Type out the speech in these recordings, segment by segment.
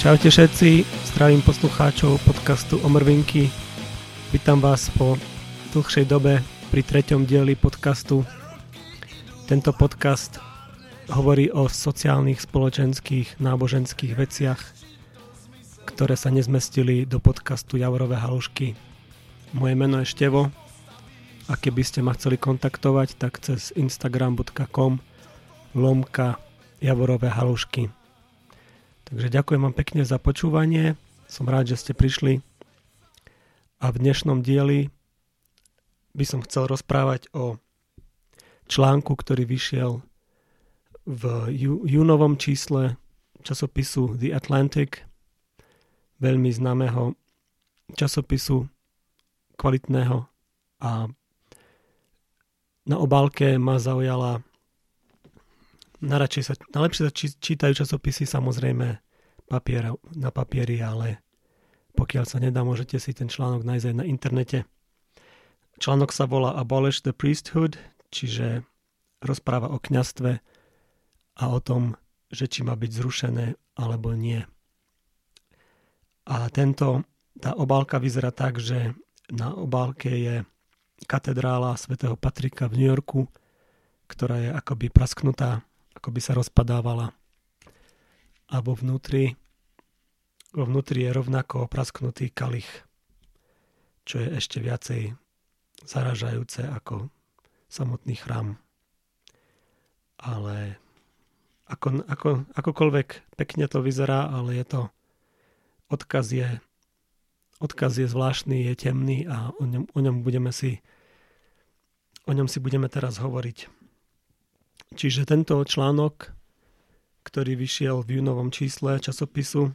Čaute všetci, zdravím poslucháčov podcastu Omrvinky. Vítam vás po dlhšej dobe pri treťom dieli podcastu. Tento podcast hovorí o sociálnych, spoločenských, náboženských veciach, ktoré sa nezmestili do podcastu Javorové halušky. Moje meno je Števo a keby ste ma chceli kontaktovať, tak cez instagram.com lomka Javorové halušky. Takže ďakujem vám pekne za počúvanie. Som rád, že ste prišli. A v dnešnom dieli by som chcel rozprávať o článku, ktorý vyšiel v júnovom čísle časopisu The Atlantic, veľmi známeho časopisu, kvalitného a na obálke ma zaujala Najradšej sa, najlepšie sa čítajú časopisy samozrejme papier, na papieri, ale pokiaľ sa nedá, môžete si ten článok nájsť aj na internete. Článok sa volá Abolish the Priesthood, čiže rozpráva o kňastve a o tom, že či má byť zrušené alebo nie. A tento, tá obálka vyzerá tak, že na obálke je katedrála svätého Patrika v New Yorku, ktorá je akoby prasknutá ako by sa rozpadávala. A vnútri, vo vnútri je rovnako prasknutý kalich, čo je ešte viacej zaražajúce ako samotný chrám. Ale ako, ako, akokoľvek pekne to vyzerá, ale je to odkaz je, odkaz je zvláštny, je temný a o ňom, o ňom budeme si o ňom si budeme teraz hovoriť. Čiže tento článok, ktorý vyšiel v júnovom čísle časopisu,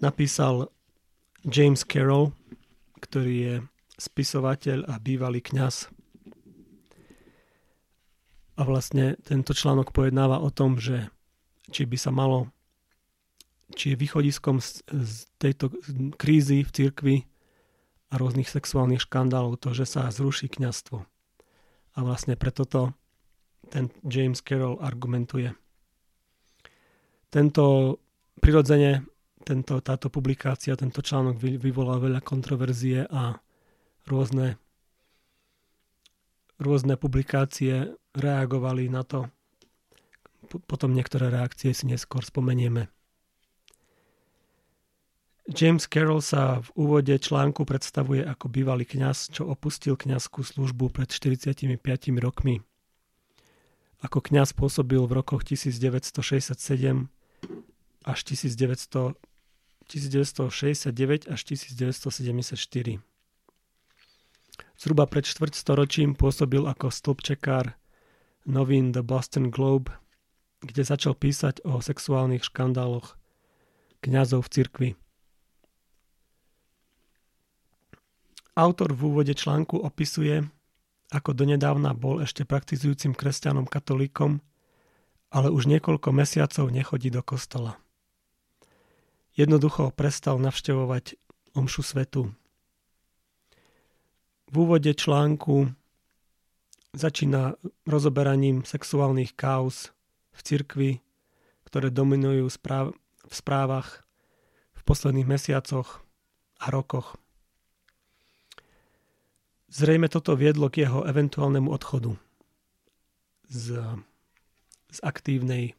napísal James Carroll, ktorý je spisovateľ a bývalý kňaz. A vlastne tento článok pojednáva o tom, že či by sa malo, či je východiskom z, z tejto krízy v cirkvi a rôznych sexuálnych škandálov to, že sa zruší kňazstvo. A vlastne preto to ten James Carroll argumentuje. Tento prirodzene, tento, táto publikácia, tento článok vyvolal veľa kontroverzie a rôzne, rôzne publikácie reagovali na to. Potom niektoré reakcie si neskôr spomenieme. James Carroll sa v úvode článku predstavuje ako bývalý kňaz, čo opustil kňazskú službu pred 45 rokmi ako kňaz pôsobil v rokoch 1967 až 1900, 1969 až 1974. Zhruba pred štvrťstoročím pôsobil ako stĺpčekár novín The Boston Globe, kde začal písať o sexuálnych škandáloch kňazov v cirkvi. Autor v úvode článku opisuje, ako donedávna bol ešte praktizujúcim kresťanom katolíkom, ale už niekoľko mesiacov nechodí do kostola. Jednoducho prestal navštevovať omšu svetu. V úvode článku začína rozoberaním sexuálnych kauz v cirkvi, ktoré dominujú správ- v správach v posledných mesiacoch a rokoch. Zrejme toto viedlo k jeho eventuálnemu odchodu z, z aktívnej,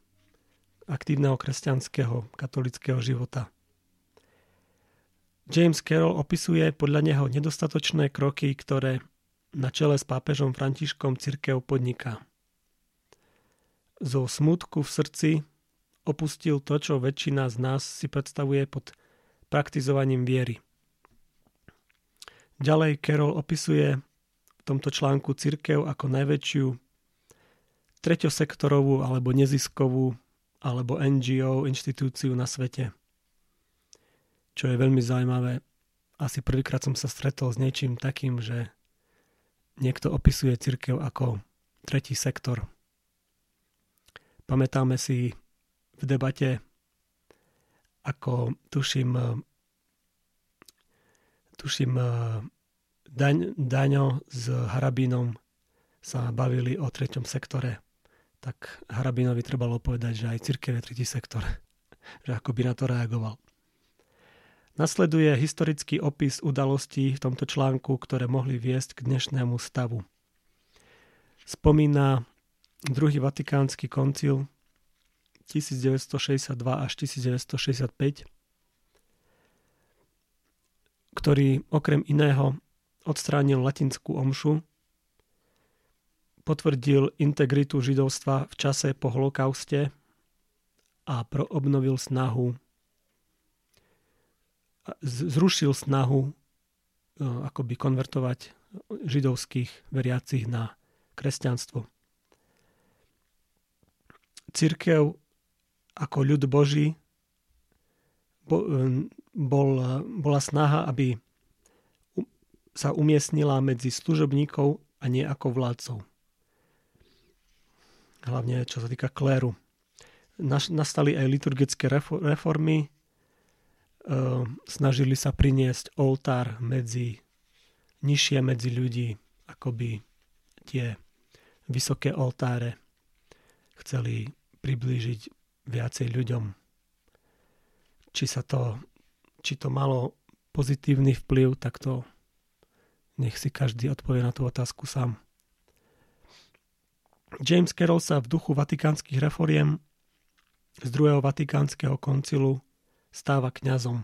aktívneho kresťanského katolického života. James Carroll opisuje podľa neho nedostatočné kroky, ktoré na čele s pápežom Františkom cirkev podniká. Zo smutku v srdci opustil to, čo väčšina z nás si predstavuje pod praktizovaním viery. Ďalej Carol opisuje v tomto článku cirkev ako najväčšiu treťosektorovú alebo neziskovú alebo NGO inštitúciu na svete. Čo je veľmi zaujímavé. Asi prvýkrát som sa stretol s niečím takým, že niekto opisuje cirkev ako tretí sektor. Pamätáme si v debate, ako tuším tuším, eh, Daň, Daňo s Harabínom sa bavili o treťom sektore. Tak Harabínovi trebalo povedať, že aj církev je tretí sektor. že ako by na to reagoval. Nasleduje historický opis udalostí v tomto článku, ktoré mohli viesť k dnešnému stavu. Spomína druhý vatikánsky koncil 1962 až 1965, ktorý okrem iného odstránil latinskú omšu, potvrdil integritu židovstva v čase po holokauste a obnovil snahu zrušil snahu e, akoby konvertovať židovských veriacich na kresťanstvo. Církev ako ľud Boží bol, bola snaha, aby sa umiestnila medzi služobníkov a nie ako vládcov. Hlavne čo sa týka kléru. Nastali aj liturgické reformy, Ehm, snažili sa priniesť oltár medzi nižšie medzi ľudí, akoby tie vysoké oltáre chceli priblížiť viacej ľuďom. Či sa to, či to malo pozitívny vplyv, tak to nech si každý odpovie na tú otázku sám. James Carroll sa v duchu vatikánskych reforiem z druhého vatikánskeho koncilu stáva kňazom.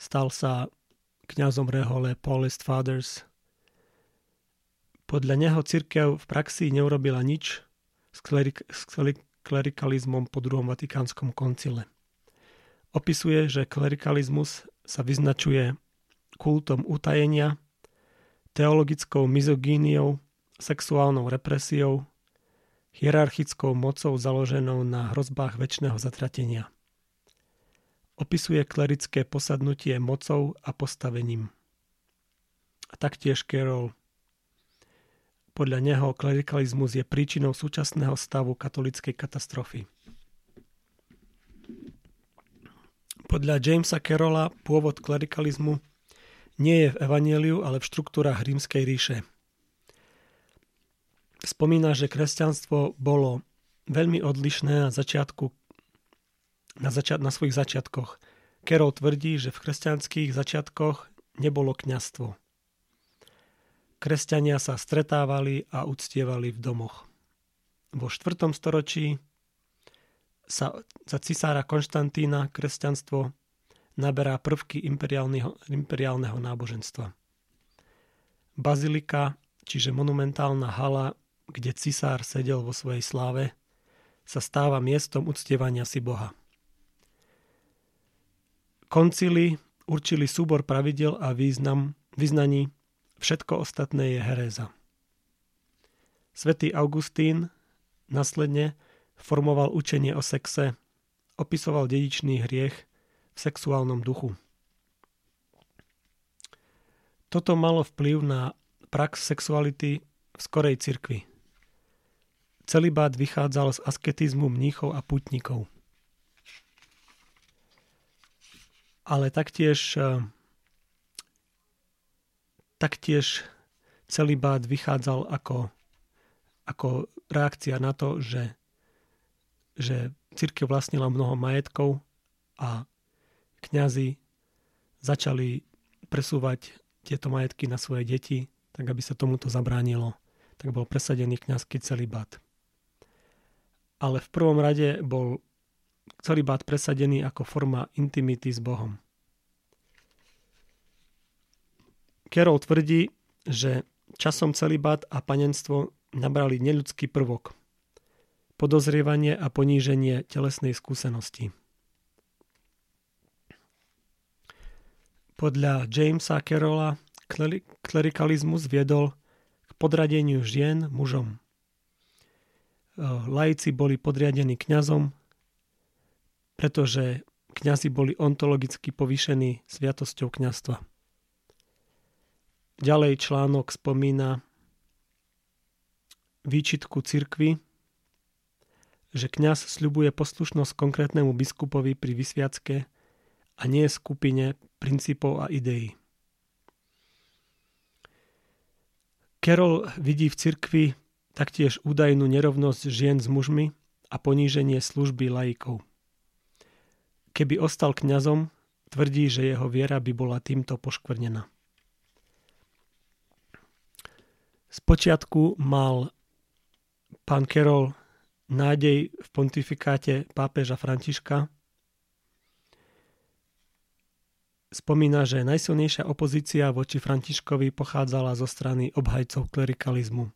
Stal sa kňazom rehole Paulist Fathers. Podľa neho církev v praxi neurobila nič s, klerik- s klerikalizmom po druhom vatikánskom koncile. Opisuje, že klerikalizmus sa vyznačuje kultom utajenia, teologickou mizogíniou, sexuálnou represiou, hierarchickou mocou založenou na hrozbách väčšného zatratenia – Opisuje klerické posadnutie mocou a postavením. A taktiež Carroll. Podľa neho klerikalizmus je príčinou súčasného stavu katolickej katastrofy. Podľa Jamesa Carrolla pôvod klerikalizmu nie je v Evangeliu, ale v štruktúrach rímskej ríše. Spomína, že kresťanstvo bolo veľmi odlišné na začiatku na, začat- na svojich začiatkoch. Kerol tvrdí, že v kresťanských začiatkoch nebolo kňastvo. Kresťania sa stretávali a uctievali v domoch. Vo 4. storočí sa za cisára Konštantína kresťanstvo naberá prvky imperiálneho, imperiálneho náboženstva. Bazilika, čiže monumentálna hala, kde cisár sedel vo svojej sláve, sa stáva miestom uctievania si Boha. Koncily určili súbor pravidel a význam, význaní, všetko ostatné je heréza. Svetý Augustín následne formoval učenie o sexe, opisoval dedičný hriech v sexuálnom duchu. Toto malo vplyv na prax sexuality v skorej cirkvi. Celibát vychádzal z asketizmu mníchov a putníkov. ale taktiež, e, taktiež celý bát vychádzal ako, ako reakcia na to, že, že církev vlastnila mnoho majetkov a kňazi začali presúvať tieto majetky na svoje deti, tak aby sa tomuto zabránilo. Tak bol presadený kňazský celibát. Ale v prvom rade bol celibát presadený ako forma intimity s Bohom. Carol tvrdí, že časom celibát a panenstvo nabrali neľudský prvok. Podozrievanie a poníženie telesnej skúsenosti. Podľa Jamesa Carola klerikalizmus viedol k podradeniu žien mužom. Laici boli podriadení kňazom, pretože kňazi boli ontologicky povýšení sviatosťou kňastva. Ďalej článok spomína výčitku cirkvy, že kňaz sľubuje poslušnosť konkrétnemu biskupovi pri vysviacke a nie skupine princípov a ideí. Carol vidí v cirkvi taktiež údajnú nerovnosť žien s mužmi a poníženie služby laikov. keby ostal kňazom, tvrdí, že jeho viera by bola týmto poškvrnená. Spočiatku mal pán Kerol nádej v pontifikáte pápeža Františka. Spomína, že najsilnejšia opozícia voči Františkovi pochádzala zo strany obhajcov klerikalizmu.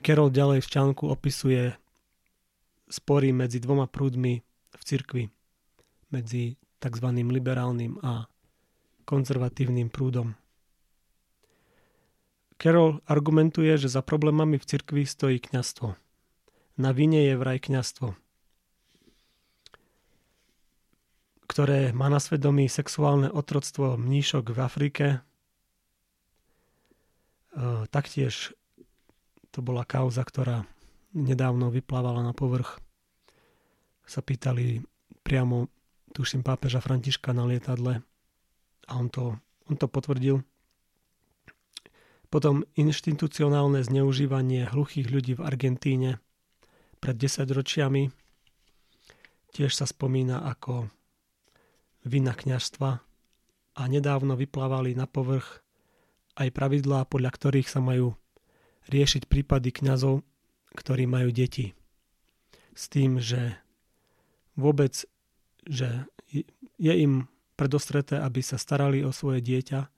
Kerol ďalej v článku opisuje spory medzi dvoma prúdmi v cirkvi, medzi tzv. liberálnym a konzervatívnym prúdom. Carroll argumentuje, že za problémami v cirkvi stojí kňastvo. Na vine je vraj kňastvo, ktoré má na svedomí sexuálne otroctvo mníšok v Afrike. E, taktiež to bola kauza, ktorá nedávno vyplávala na povrch. Sa pýtali priamo, tuším, pápeža Františka na lietadle a on to, on to potvrdil. Potom inštitucionálne zneužívanie hluchých ľudí v Argentíne pred 10 ročiami tiež sa spomína ako vina kňažstva a nedávno vyplávali na povrch aj pravidlá, podľa ktorých sa majú riešiť prípady kňazov, ktorí majú deti. S tým, že vôbec, že je im predostreté, aby sa starali o svoje dieťa,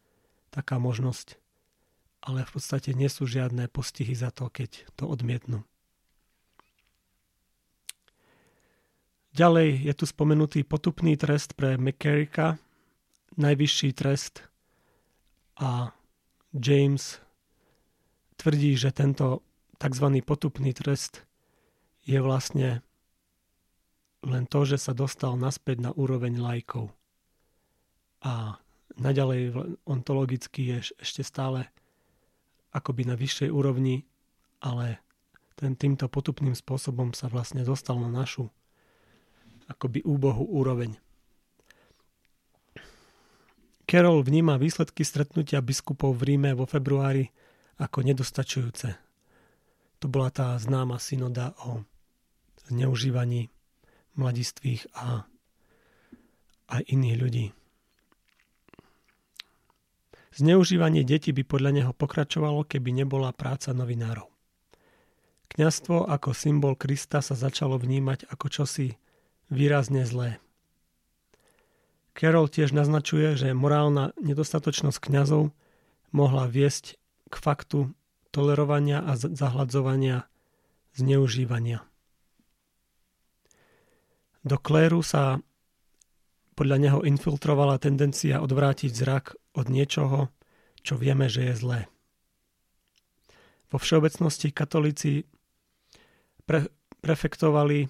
taká možnosť ale v podstate nie sú žiadne postihy za to, keď to odmietnú. Ďalej je tu spomenutý potupný trest pre McCarricka, najvyšší trest a James tvrdí, že tento tzv. potupný trest je vlastne len to, že sa dostal naspäť na úroveň lajkov. A naďalej ontologicky je ešte stále akoby na vyššej úrovni, ale ten týmto potupným spôsobom sa vlastne dostal na našu akoby úbohú úroveň. Carol vníma výsledky stretnutia biskupov v Ríme vo februári ako nedostačujúce. To bola tá známa synoda o zneužívaní mladistvých a aj iných ľudí. Zneužívanie detí by podľa neho pokračovalo, keby nebola práca novinárov. Kňastvo ako symbol Krista sa začalo vnímať ako čosi výrazne zlé. Carol tiež naznačuje, že morálna nedostatočnosť kňazov mohla viesť k faktu tolerovania a zahladzovania zneužívania. Do kléru sa podľa neho infiltrovala tendencia odvrátiť zrak od niečoho, čo vieme, že je zlé. Vo všeobecnosti katolíci pre, prefektovali,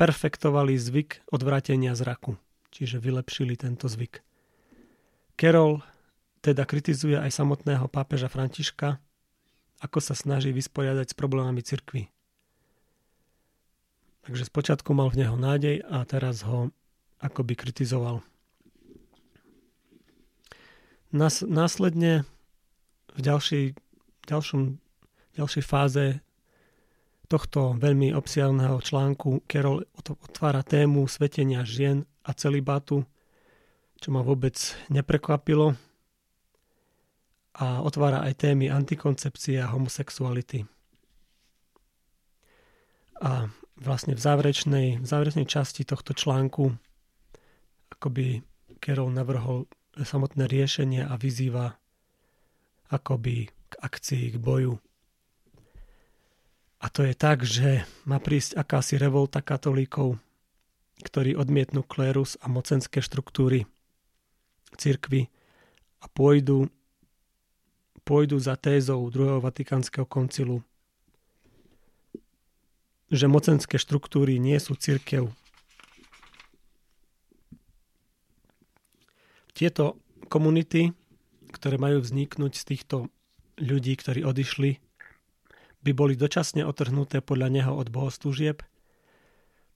perfektovali zvyk odvrátenia zraku, čiže vylepšili tento zvyk. Carol teda kritizuje aj samotného pápeža Františka, ako sa snaží vysporiadať s problémami cirkvy. Takže spočiatku mal v neho nádej a teraz ho akoby kritizoval. Nás, následne v ďalšej, ďalšom, ďalšej fáze tohto veľmi obsiahného článku Carol otvára tému svetenia žien a celibátu, čo ma vôbec neprekvapilo a otvára aj témy antikoncepcie a homosexuality. A vlastne v záverečnej, v záverečnej časti tohto článku akoby Carol navrhol samotné riešenie a vyzýva akoby k akcii, k boju. A to je tak, že má prísť akási revolta katolíkov, ktorí odmietnú klérus a mocenské štruktúry cirkvy a pôjdu, pôjdu za tézou druhého Vatikánskeho koncilu, že mocenské štruktúry nie sú cirkev, Tieto komunity, ktoré majú vzniknúť z týchto ľudí, ktorí odišli, by boli dočasne otrhnuté podľa neho od bohoslúžieb,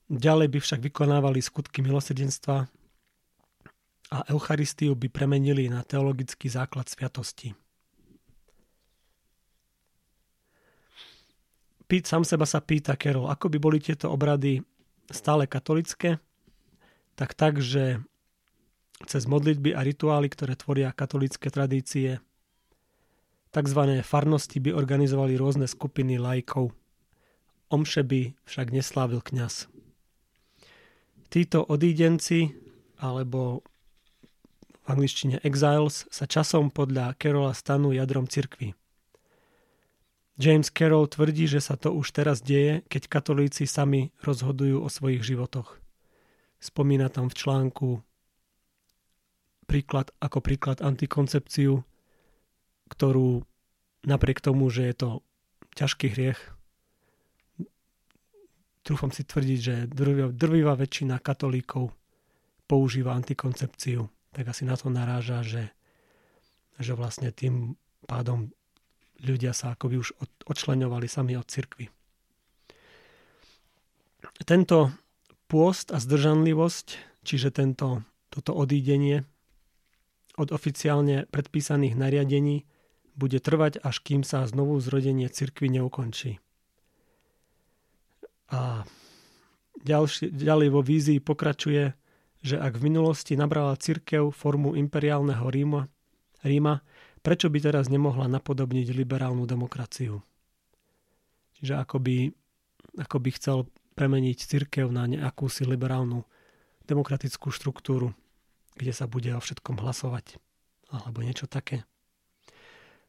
ďalej by však vykonávali skutky milosrdenstva a Eucharistiu by premenili na teologický základ sviatosti. Pít sám seba sa pýta Kerol, ako by boli tieto obrady stále katolické – tak tak, že cez modlitby a rituály, ktoré tvoria katolické tradície, tzv. farnosti by organizovali rôzne skupiny lajkov. Omše by však neslávil kňaz. Títo odídenci, alebo v angličtine exiles, sa časom podľa Carola stanú jadrom cirkvy. James Carroll tvrdí, že sa to už teraz deje, keď katolíci sami rozhodujú o svojich životoch. Spomína tam v článku príklad ako príklad antikoncepciu, ktorú napriek tomu, že je to ťažký hriech, trúfam si tvrdiť, že drvivá, drvivá väčšina katolíkov používa antikoncepciu, tak asi na to naráža, že, že vlastne tým pádom ľudia sa akoby už odčlenovali sami od cirkvy. Tento pôst a zdržanlivosť, čiže tento, toto odídenie od oficiálne predpísaných nariadení bude trvať, až kým sa znovu zrodenie cirkvy neukončí. A ďalší, ďalej vo vízii pokračuje, že ak v minulosti nabrala cirkev formu imperiálneho Ríma, Ríma, prečo by teraz nemohla napodobniť liberálnu demokraciu? Čiže ako by, ako by chcel premeniť cirkev na nejakú si liberálnu demokratickú štruktúru kde sa bude o všetkom hlasovať. Alebo niečo také.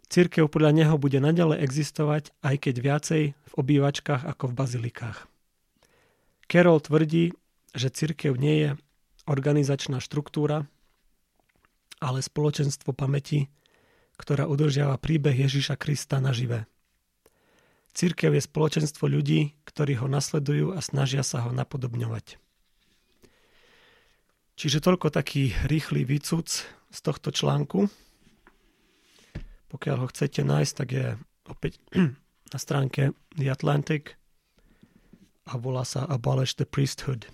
Církev podľa neho bude naďalej existovať, aj keď viacej v obývačkách ako v bazilikách. Carroll tvrdí, že církev nie je organizačná štruktúra, ale spoločenstvo pamäti, ktorá udržiava príbeh Ježiša Krista nažive. Církev je spoločenstvo ľudí, ktorí ho nasledujú a snažia sa ho napodobňovať. Čiže toľko taký rýchly výcuc z tohto článku. Pokiaľ ho chcete nájsť, tak je opäť na stránke The Atlantic a volá sa Abolish the Priesthood.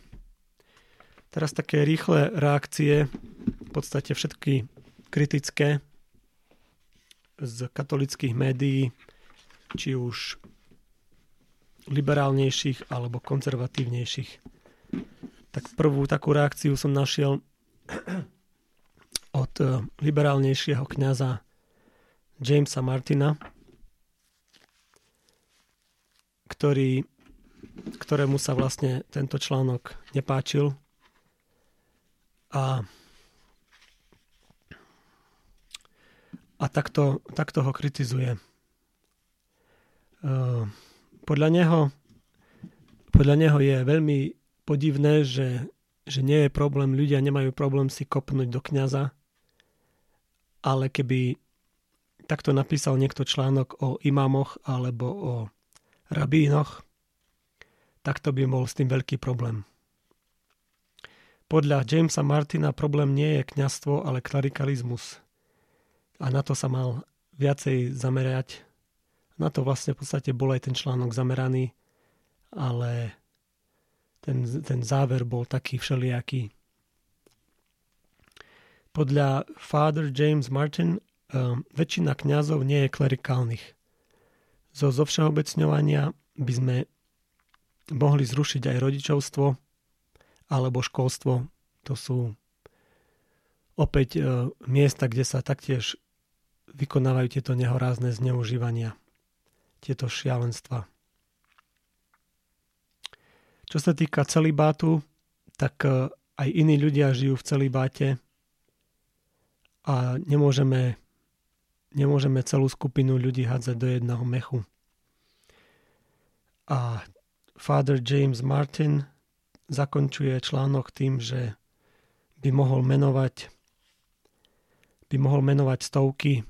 Teraz také rýchle reakcie, v podstate všetky kritické z katolických médií, či už liberálnejších alebo konzervatívnejších tak prvú takú reakciu som našiel od eh, liberálnejšieho kňaza Jamesa Martina, ktorý, ktorému sa vlastne tento článok nepáčil a a takto, takto ho kritizuje. Eh, podľa neho, podľa neho je veľmi podivné, že, že nie je problém, ľudia nemajú problém si kopnúť do kňaza, ale keby takto napísal niekto článok o imámoch alebo o rabínoch, tak to by bol s tým veľký problém. Podľa Jamesa Martina problém nie je kňazstvo, ale klerikalizmus. A na to sa mal viacej zamerať. Na to vlastne v podstate bol aj ten článok zameraný, ale ten, ten záver bol taký všelijaký. Podľa Father James Martin um, väčšina kňazov nie je klerikálnych. Zo zovšeobecňovania by sme mohli zrušiť aj rodičovstvo alebo školstvo. To sú opäť uh, miesta, kde sa taktiež vykonávajú tieto nehorázne zneužívania, tieto šialenstva. Čo sa týka celibátu, tak e, aj iní ľudia žijú v celibáte a nemôžeme, nemôžeme celú skupinu ľudí hádzať do jedného mechu. A Father James Martin zakončuje článok tým, že by mohol menovať by mohol menovať stovky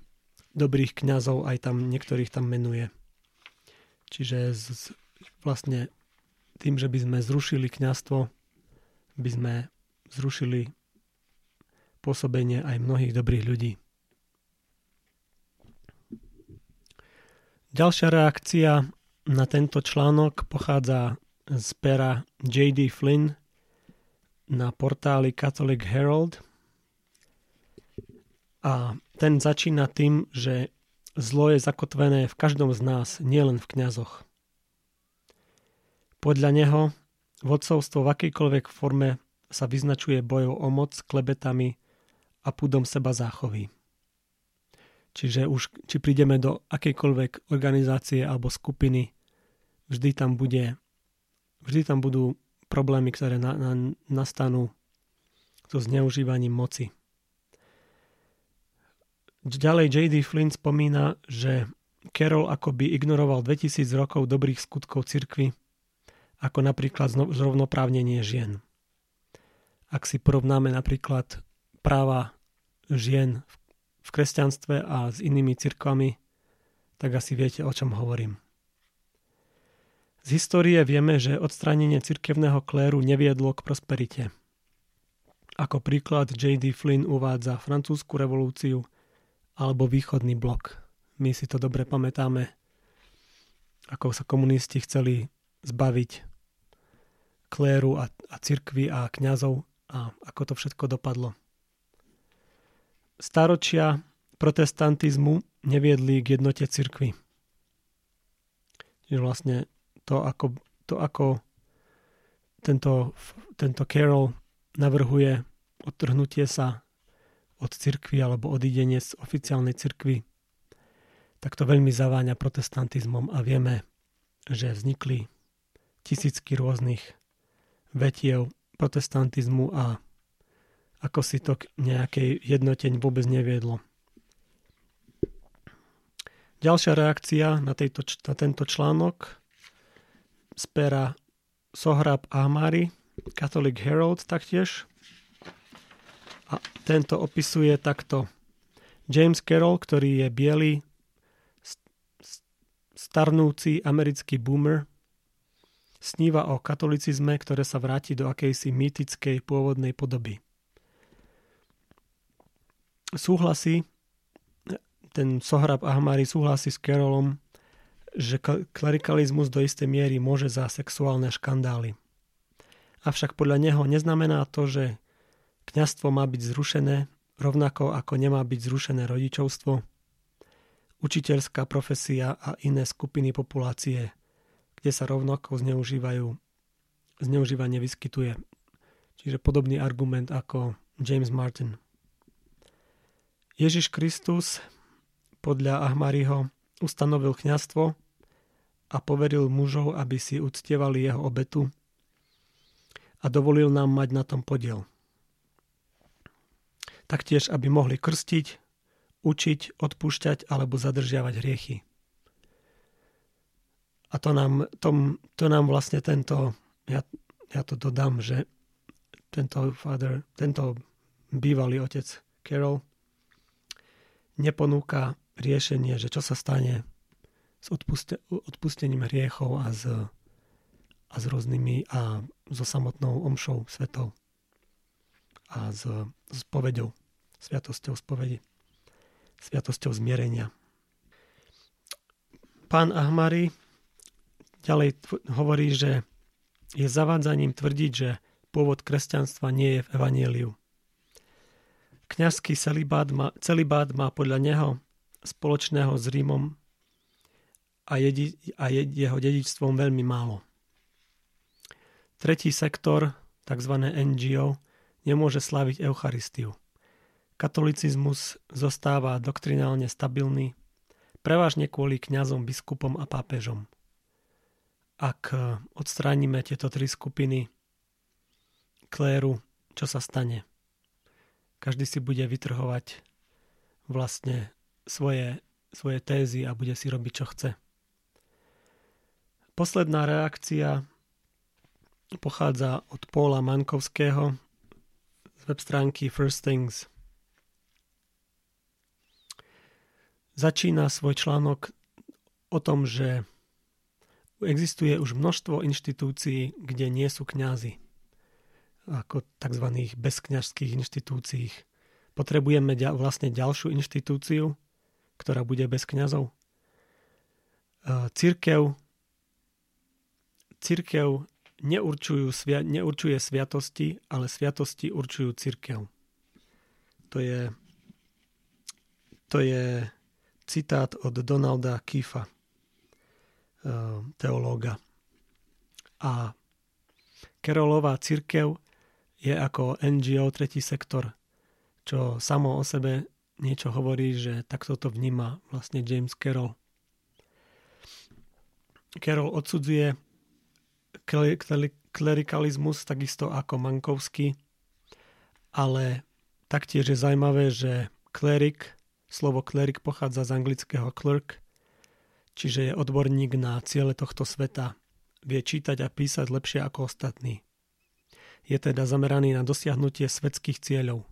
dobrých kňazov, aj tam niektorých tam menuje. Čiže z, vlastne tým, že by sme zrušili kňastvo, by sme zrušili pôsobenie aj mnohých dobrých ľudí. Ďalšia reakcia na tento článok pochádza z pera J.D. Flynn na portáli Catholic Herald a ten začína tým, že zlo je zakotvené v každom z nás, nielen v kňazoch. Podľa neho vodcovstvo v akejkoľvek forme sa vyznačuje bojou o moc, klebetami a púdom seba záchovy. Čiže už či prídeme do akejkoľvek organizácie alebo skupiny, vždy tam bude, vždy tam budú problémy, ktoré na, na, nastanú so zneužívaním moci. Ďalej J.D. Flynn spomína, že Carroll akoby ignoroval 2000 rokov dobrých skutkov cirkvy, ako napríklad zrovnoprávnenie žien. Ak si porovnáme napríklad práva žien v kresťanstve a s inými cirkvami, tak asi viete, o čom hovorím. Z histórie vieme, že odstránenie cirkevného kléru neviedlo k prosperite. Ako príklad J.D. Flynn uvádza francúzsku revolúciu alebo východný blok. My si to dobre pamätáme, ako sa komunisti chceli zbaviť kléru a, a cirkvy a kňazov a ako to všetko dopadlo. Staročia protestantizmu neviedli k jednote cirkvy. Čiže vlastne to, ako, to, ako tento, tento Carol navrhuje odtrhnutie sa od cirkvy alebo odídenie z oficiálnej cirkvy, tak to veľmi zaváňa protestantizmom a vieme, že vznikli tisícky rôznych vetiev protestantizmu a ako si to k nejakej jednoteň vôbec neviedlo. Ďalšia reakcia na, tejto, na tento článok z pera Sohrab Ahmari, Catholic Herald taktiež, a tento opisuje takto. James Carroll, ktorý je biely, starnúci americký boomer, sníva o katolicizme, ktoré sa vráti do akejsi mýtickej pôvodnej podoby. Súhlasí, ten Sohrab Ahmari súhlasí s Carrollom, že klerikalizmus do istej miery môže za sexuálne škandály. Avšak podľa neho neznamená to, že Kňazstvo má byť zrušené, rovnako ako nemá byť zrušené rodičovstvo, učiteľská profesia a iné skupiny populácie, kde sa rovnako zneužívajú, zneužívanie vyskytuje. Čiže podobný argument ako James Martin. Ježiš Kristus podľa Ahmariho ustanovil kňazstvo a poveril mužov, aby si uctievali jeho obetu a dovolil nám mať na tom podiel taktiež aby mohli krstiť, učiť, odpúšťať alebo zadržiavať hriechy. A to nám, to, to nám vlastne tento, ja, ja to dodám, že tento father, tento bývalý otec Carol neponúka riešenie, že čo sa stane s odpuste, odpustením hriechov a s, a s rôznymi a so samotnou omšou svetov a s, s povedou sviatosťou spovedi, sviatosťou zmierenia. Pán Ahmari ďalej hovorí, že je zavádzaním tvrdiť, že pôvod kresťanstva nie je v Evangeliu. Kňazský celibát má, celibát má podľa neho spoločného s Rímom a, jedi, a je, jeho dedičstvom veľmi málo. Tretí sektor, tzv. NGO, nemôže slaviť Eucharistiu. Katolicizmus zostáva doktrinálne stabilný, prevažne kvôli kňazom, biskupom a pápežom. Ak odstránime tieto tri skupiny kléru, čo sa stane? Každý si bude vytrhovať vlastne svoje, svoje tézy a bude si robiť, čo chce. Posledná reakcia pochádza od Paula Mankovského z web stránky First Things. začína svoj článok o tom, že existuje už množstvo inštitúcií, kde nie sú kňazi, ako tzv. bezkňažských inštitúcií. Potrebujeme vlastne ďalšiu inštitúciu, ktorá bude bez kňazov. Církev, církev neurčujú, neurčuje sviatosti, ale sviatosti určujú církev. To je, to je citát od Donalda Kifa, teológa. A Kerolová církev je ako NGO tretí sektor, čo samo o sebe niečo hovorí, že takto to vníma vlastne James Carroll. Carroll odsudzuje klerikalizmus takisto ako Mankovský, ale taktiež je zaujímavé, že klerik, slovo klerik pochádza z anglického clerk, čiže je odborník na ciele tohto sveta. Vie čítať a písať lepšie ako ostatní. Je teda zameraný na dosiahnutie svetských cieľov.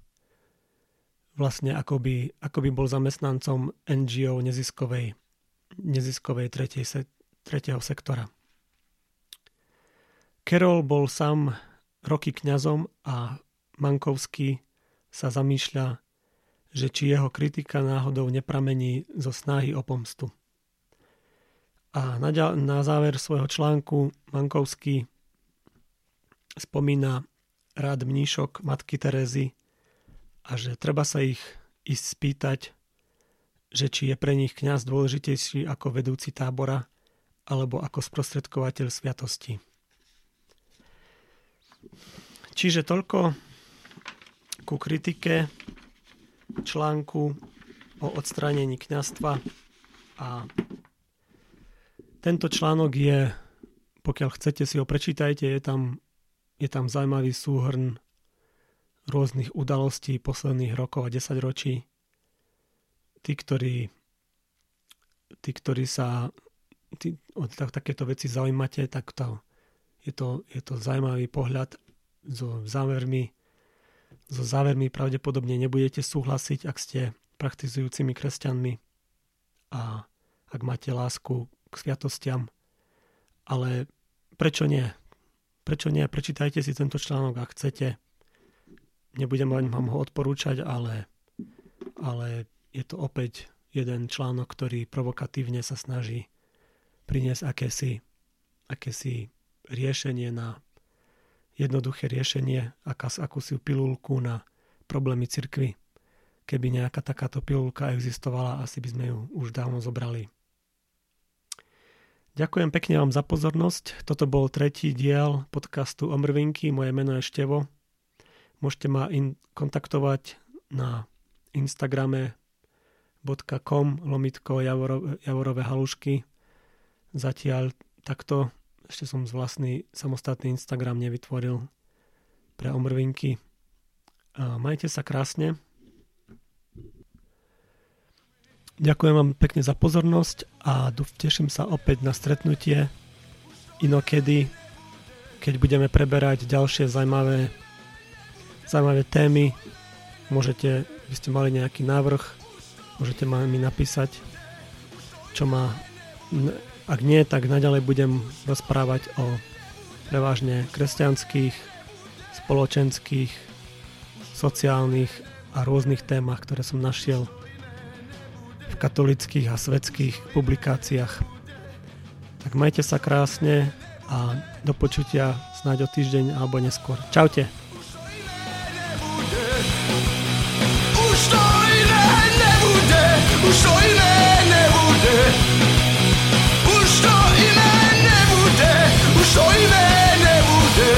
Vlastne ako by, ako by bol zamestnancom NGO neziskovej, neziskovej tretej se, tretieho sektora. Carol bol sám roky kňazom a Mankovský sa zamýšľa, že či jeho kritika náhodou nepramení zo snahy o pomstu. A na, na záver svojho článku Mankovský spomína rád mníšok matky Terezy a že treba sa ich ísť spýtať, že či je pre nich kňaz dôležitejší ako vedúci tábora alebo ako sprostredkovateľ sviatosti. Čiže toľko ku kritike článku o odstránení kňastva a tento článok je, pokiaľ chcete si ho prečítajte, je tam, je tam zaujímavý súhrn rôznych udalostí posledných rokov a desaťročí. Tí, ktorí, tí, ktorí sa tí, o tak, takéto veci zaujímate, tak to, je, to, je to zaujímavý pohľad so závermi. So závermi pravdepodobne nebudete súhlasiť, ak ste praktizujúcimi kresťanmi a ak máte lásku k sviatostiam. Ale prečo nie? Prečo nie? Prečítajte si tento článok, ak chcete. Nebudem vám ho odporúčať, ale, ale je to opäť jeden článok, ktorý provokatívne sa snaží priniesť akési, akési riešenie na jednoduché riešenie, aká, akúsi pilulku na problémy cirkvy. Keby nejaká takáto pilulka existovala, asi by sme ju už dávno zobrali. Ďakujem pekne vám za pozornosť. Toto bol tretí diel podcastu Omrvinky. Moje meno je Števo. Môžete ma in- kontaktovať na Instagrame .com lomitko Javoro, Javorové halušky. Zatiaľ takto ešte som z vlastný samostatný Instagram nevytvoril pre omrvinky. Majte sa krásne. Ďakujem vám pekne za pozornosť a teším sa opäť na stretnutie inokedy, keď budeme preberať ďalšie zaujímavé, zaujímavé témy. Môžete, by ste mali nejaký návrh, môžete mi napísať, čo má... Ak nie, tak naďalej budem rozprávať o prevažne kresťanských, spoločenských, sociálnych a rôznych témach, ktoré som našiel katolických a svetských publikáciách. Tak majte sa krásne a do počutia snáď o týždeň alebo neskôr. Čaute. Už to iné nebude, už to iné nebude, už to iné nebude, už to iné nebude,